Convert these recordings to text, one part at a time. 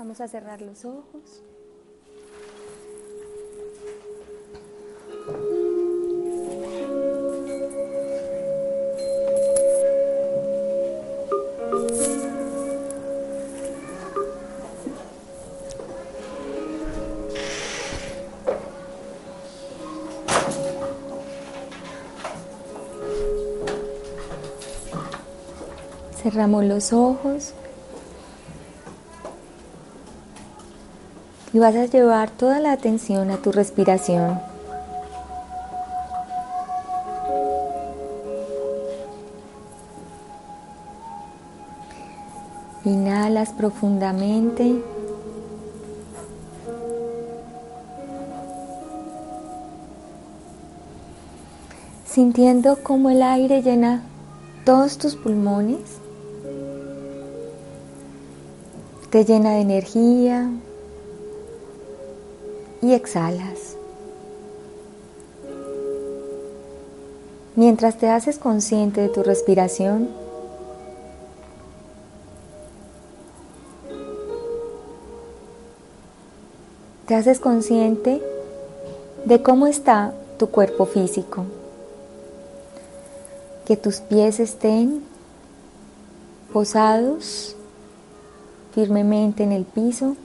Vamos a cerrar los ojos. Cerramos los ojos. Y vas a llevar toda la atención a tu respiración. Inhalas profundamente. Sintiendo cómo el aire llena todos tus pulmones, te llena de energía, y exhalas. Mientras te haces consciente de tu respiración, te haces consciente de cómo está tu cuerpo físico. Que tus pies estén posados firmemente en el piso,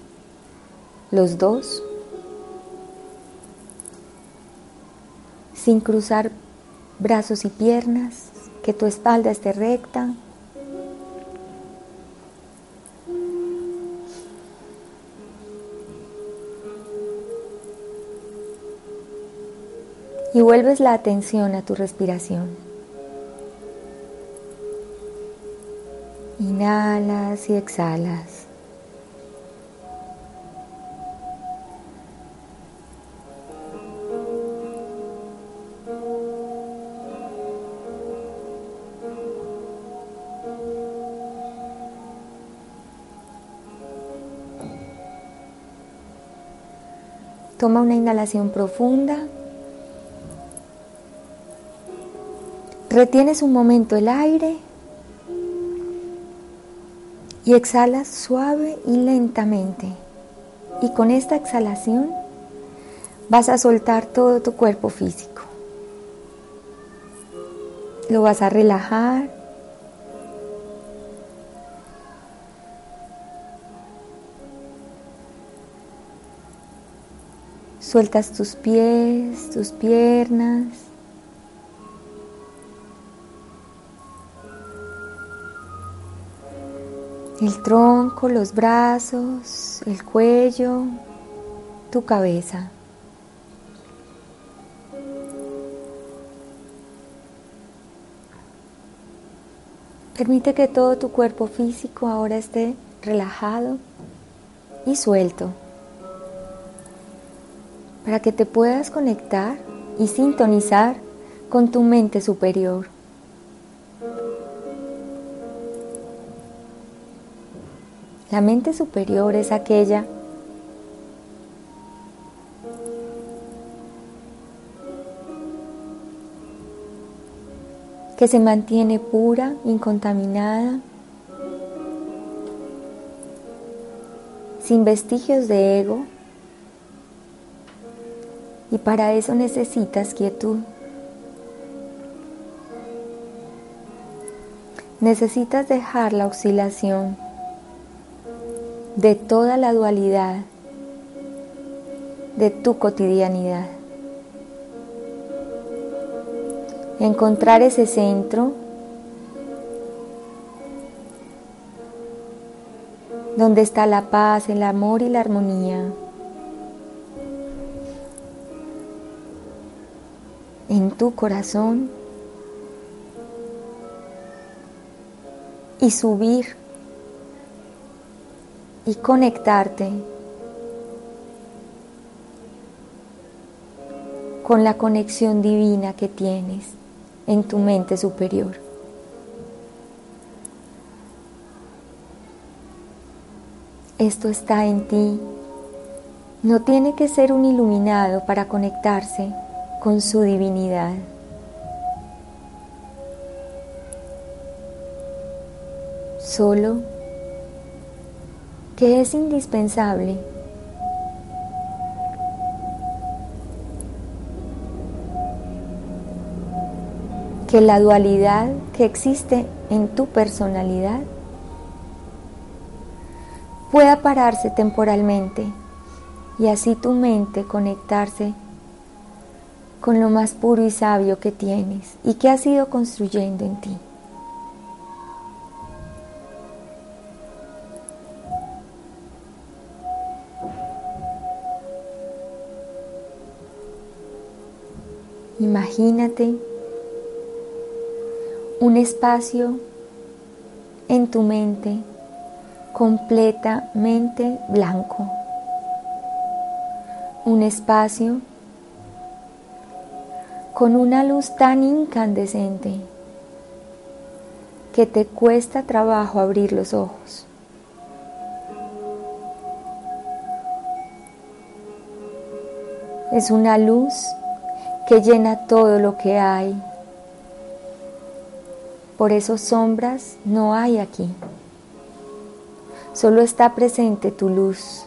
los dos. Sin cruzar brazos y piernas, que tu espalda esté recta. Y vuelves la atención a tu respiración. Inhalas y exhalas. Toma una inhalación profunda. Retienes un momento el aire y exhalas suave y lentamente. Y con esta exhalación vas a soltar todo tu cuerpo físico. Lo vas a relajar Sueltas tus pies, tus piernas. El tronco, los brazos, el cuello, tu cabeza. Permite que todo tu cuerpo físico ahora esté relajado y suelto para que te puedas conectar y sintonizar con tu mente superior. La mente superior es aquella que se mantiene pura, incontaminada, sin vestigios de ego, y para eso necesitas quietud. Necesitas dejar la oscilación de toda la dualidad de tu cotidianidad. Encontrar ese centro donde está la paz, el amor y la armonía. En tu corazón y subir y conectarte con la conexión divina que tienes en tu mente superior. Esto está en ti. No tiene que ser un iluminado para conectarse con su divinidad. Solo que es indispensable que la dualidad que existe en tu personalidad pueda pararse temporalmente y así tu mente conectarse con lo más puro y sabio que tienes y que has ido construyendo en ti. Imagínate un espacio en tu mente completamente blanco. Un espacio con una luz tan incandescente que te cuesta trabajo abrir los ojos. Es una luz que llena todo lo que hay. Por eso sombras no hay aquí. Solo está presente tu luz.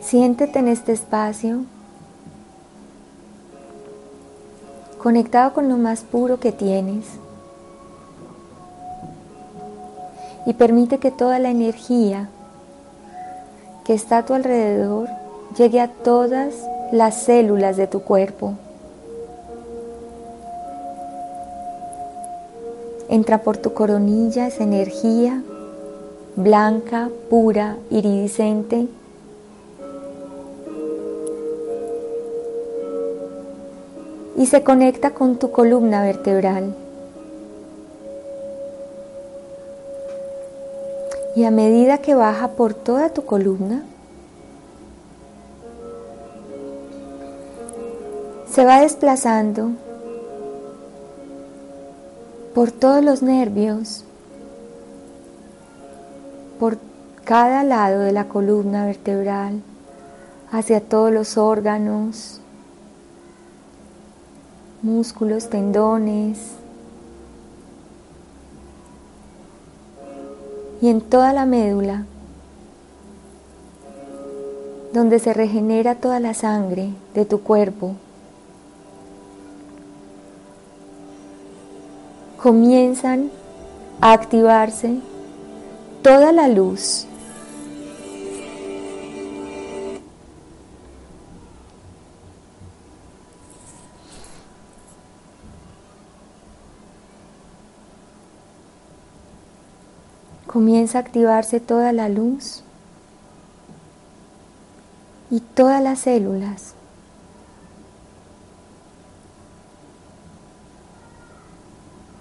Siéntete en este espacio, conectado con lo más puro que tienes. Y permite que toda la energía que está a tu alrededor llegue a todas las células de tu cuerpo. Entra por tu coronilla esa energía blanca, pura, iridiscente y se conecta con tu columna vertebral. Y a medida que baja por toda tu columna, se va desplazando por todos los nervios, por cada lado de la columna vertebral, hacia todos los órganos, músculos, tendones. Y en toda la médula, donde se regenera toda la sangre de tu cuerpo, comienzan a activarse toda la luz comienza a activarse toda la luz y todas las células.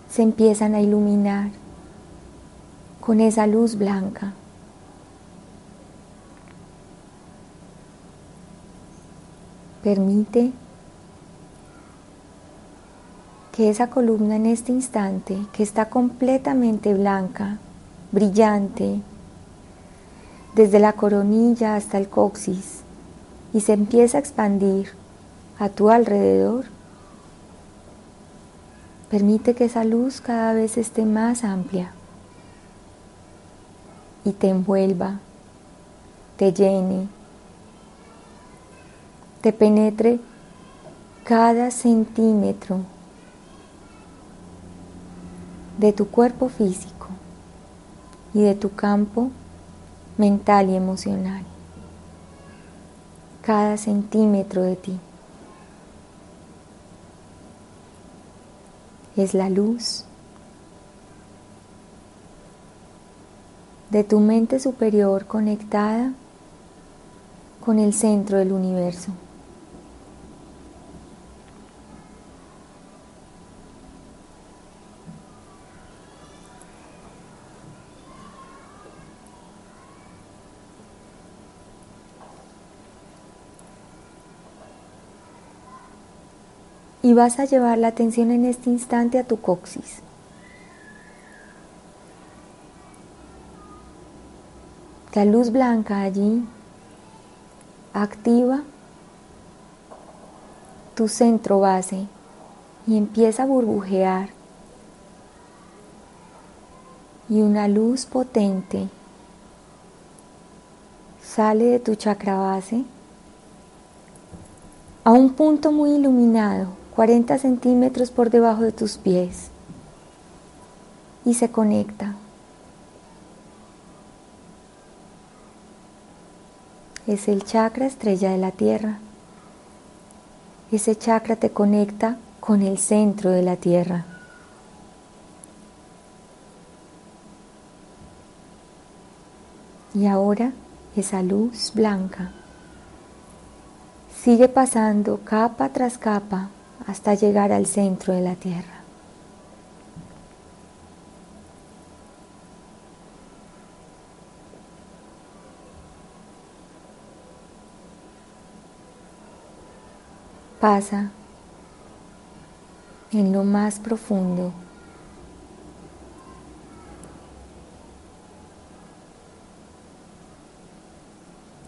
se empiezan a iluminar con esa luz blanca. Permite que esa columna en este instante, que está completamente blanca, brillante, desde la coronilla hasta el coxis, y se empieza a expandir a tu alrededor, permite que esa luz cada vez esté más amplia y te envuelva, te llene, te penetre cada centímetro de tu cuerpo físico y de tu campo mental y emocional. Cada centímetro de ti. Es la luz de tu mente superior conectada con el centro del universo. Y vas a llevar la atención en este instante a tu coxis. La luz blanca allí activa tu centro base y empieza a burbujear y una luz potente sale de tu chakra base a un punto muy iluminado, 40 centímetros por debajo de tus pies, y se conecta. Es el chakra estrella de la Tierra. Ese chakra te conecta con el centro de la Tierra. Y ahora esa luz blanca sigue pasando capa tras capa hasta llegar al centro de la Tierra. Pasa en lo más profundo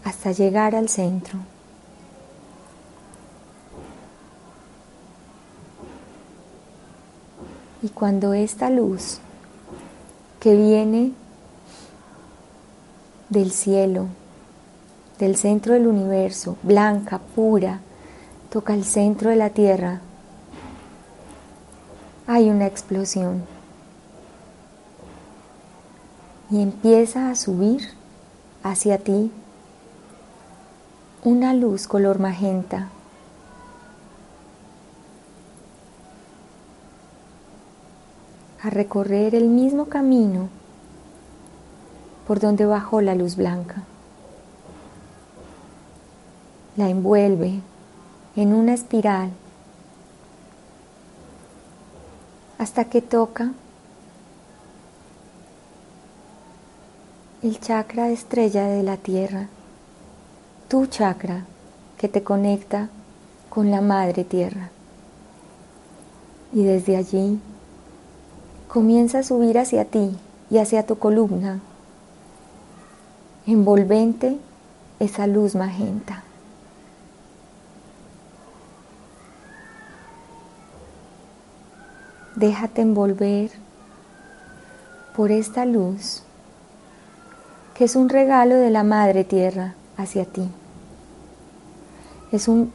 hasta llegar al centro. Y cuando esta luz que viene del cielo, del centro del universo, blanca, pura, toca el centro de la tierra, hay una explosión. Y empieza a subir hacia ti una luz color magenta. A recorrer el mismo camino por donde bajó la luz blanca. La envuelve en una espiral hasta que toca el chakra estrella de la tierra tu chakra que te conecta con la madre tierra. Y desde allí comienza a subir hacia ti y hacia tu columna, envolvente esa luz magenta. Déjate envolver por esta luz que es un regalo de la Madre Tierra hacia ti. Es un,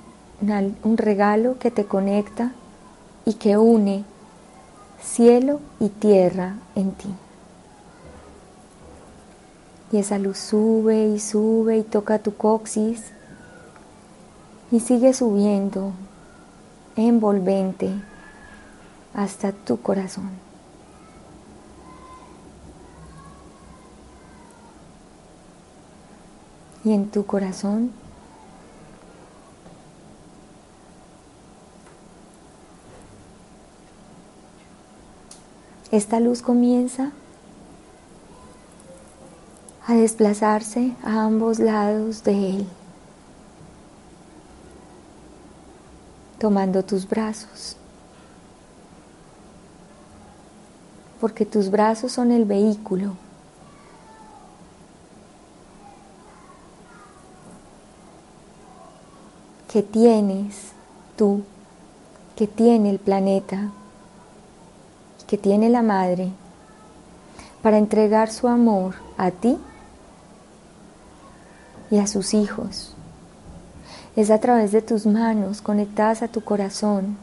un regalo que te conecta y que une cielo y tierra en ti. Y esa luz sube y sube y toca tu coxis y sigue subiendo envolvente hasta tu corazón. Y en tu corazón esta luz comienza a desplazarse a ambos lados de él, tomando tus brazos, porque tus brazos son el vehículo que tienes tú, que tiene el planeta que tiene la madre para entregar su amor a ti y a sus hijos. Es a través de tus manos conectadas a tu corazón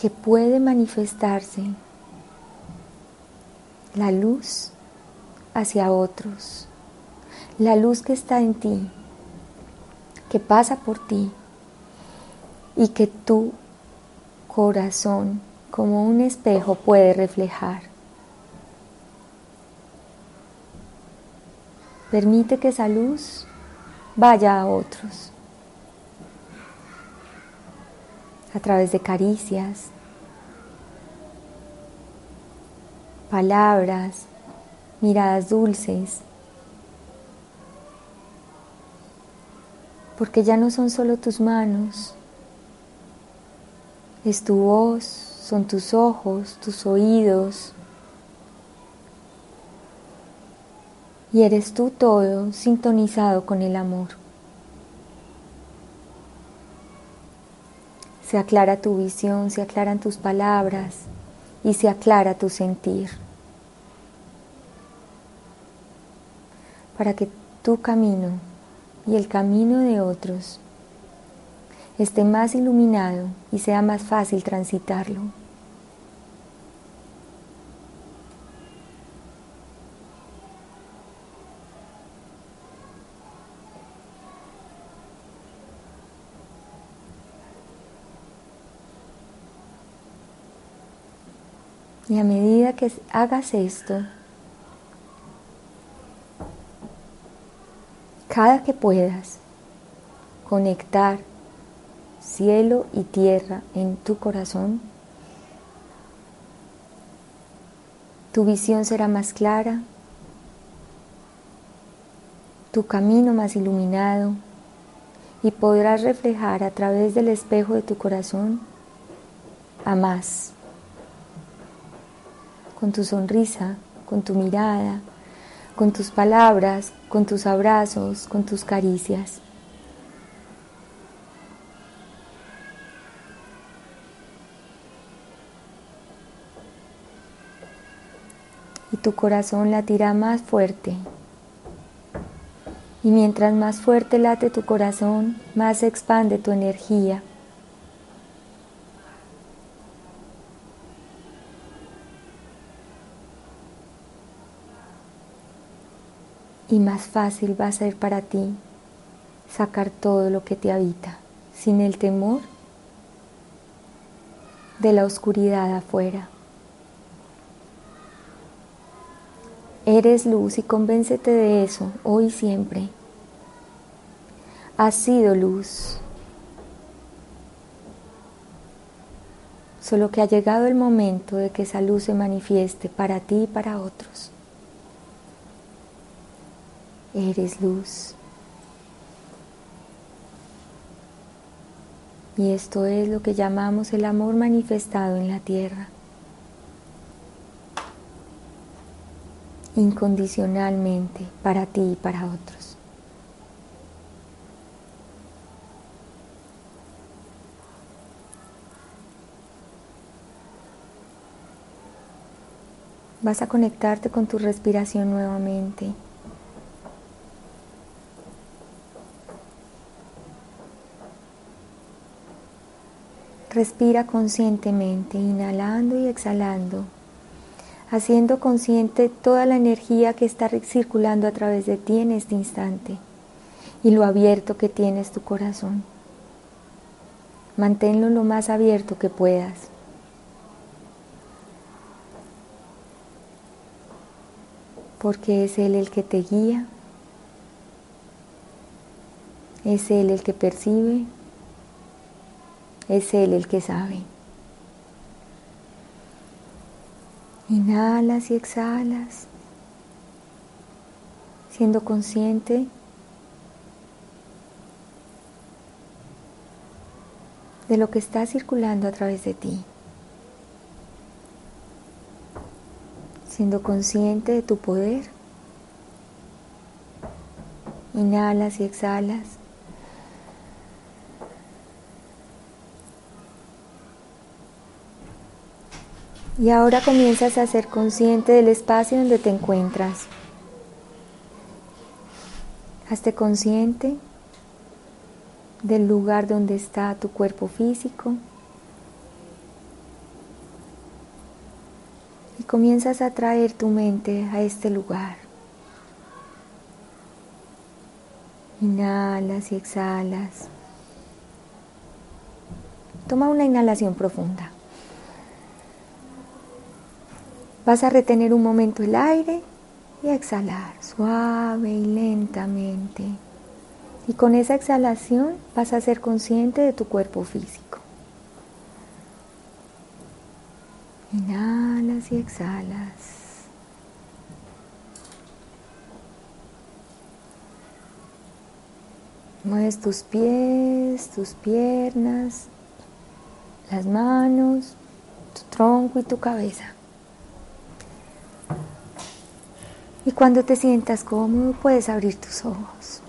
que puede manifestarse la luz hacia otros la luz que está en ti, que pasa por ti y que tu corazón como un espejo puede reflejar. Permite que esa luz vaya a otros a través de caricias, palabras, miradas dulces, porque ya no son solo tus manos, es tu voz, son tus ojos, tus oídos, y eres tú todo sintonizado con el amor. se aclara tu visión, se aclaran tus palabras y se aclara tu sentir. Para que tu camino y el camino de otros esté más iluminado y sea más fácil transitarlo. Y a medida que hagas esto, cada que puedas conectar cielo y tierra en tu corazón, tu visión será más clara, tu camino más iluminado y podrás reflejar a través del espejo de tu corazón a más. Con tu sonrisa, con tu mirada, con tus palabras, con tus abrazos, con tus caricias. Y tu corazón latirá más fuerte. Y mientras más fuerte late tu corazón, más expande tu energía. Y más fácil va a ser para ti sacar todo lo que te habita sin el temor de la oscuridad afuera. Eres luz y convéncete de eso hoy y siempre. Has sido luz. Solo que ha llegado el momento de que esa luz se manifieste para ti y para otros eres luz. Y esto es lo que llamamos el amor manifestado en la tierra. Incondicionalmente para ti y para otros. Vas a conectarte con tu respiración nuevamente. Respira conscientemente, inhalando y exhalando, haciendo consciente toda la energía que está circulando a través de ti en este instante y lo abierto que tienes tu corazón. Manténlo lo más abierto que puedas. Porque es Él el que te guía, es Él el que percibe, es Él el que sabe. Inhalas y exhalas, siendo consciente de lo que está circulando a través de ti, siendo consciente de tu poder. Inhalas y exhalas. Y ahora comienzas a ser consciente del espacio donde te encuentras. Hazte consciente del lugar donde está tu cuerpo físico. Y comienzas a traer tu mente a este lugar. Inhalas y exhalas. Toma una inhalación profunda. Vas a retener un momento el aire y exhalar suave y lentamente. Y con esa exhalación vas a ser consciente de tu cuerpo físico. Inhalas y exhalas. Mueves tus pies, tus piernas, las manos, tu tronco y tu cabeza. Y cuando te sientas cómodo puedes abrir tus ojos.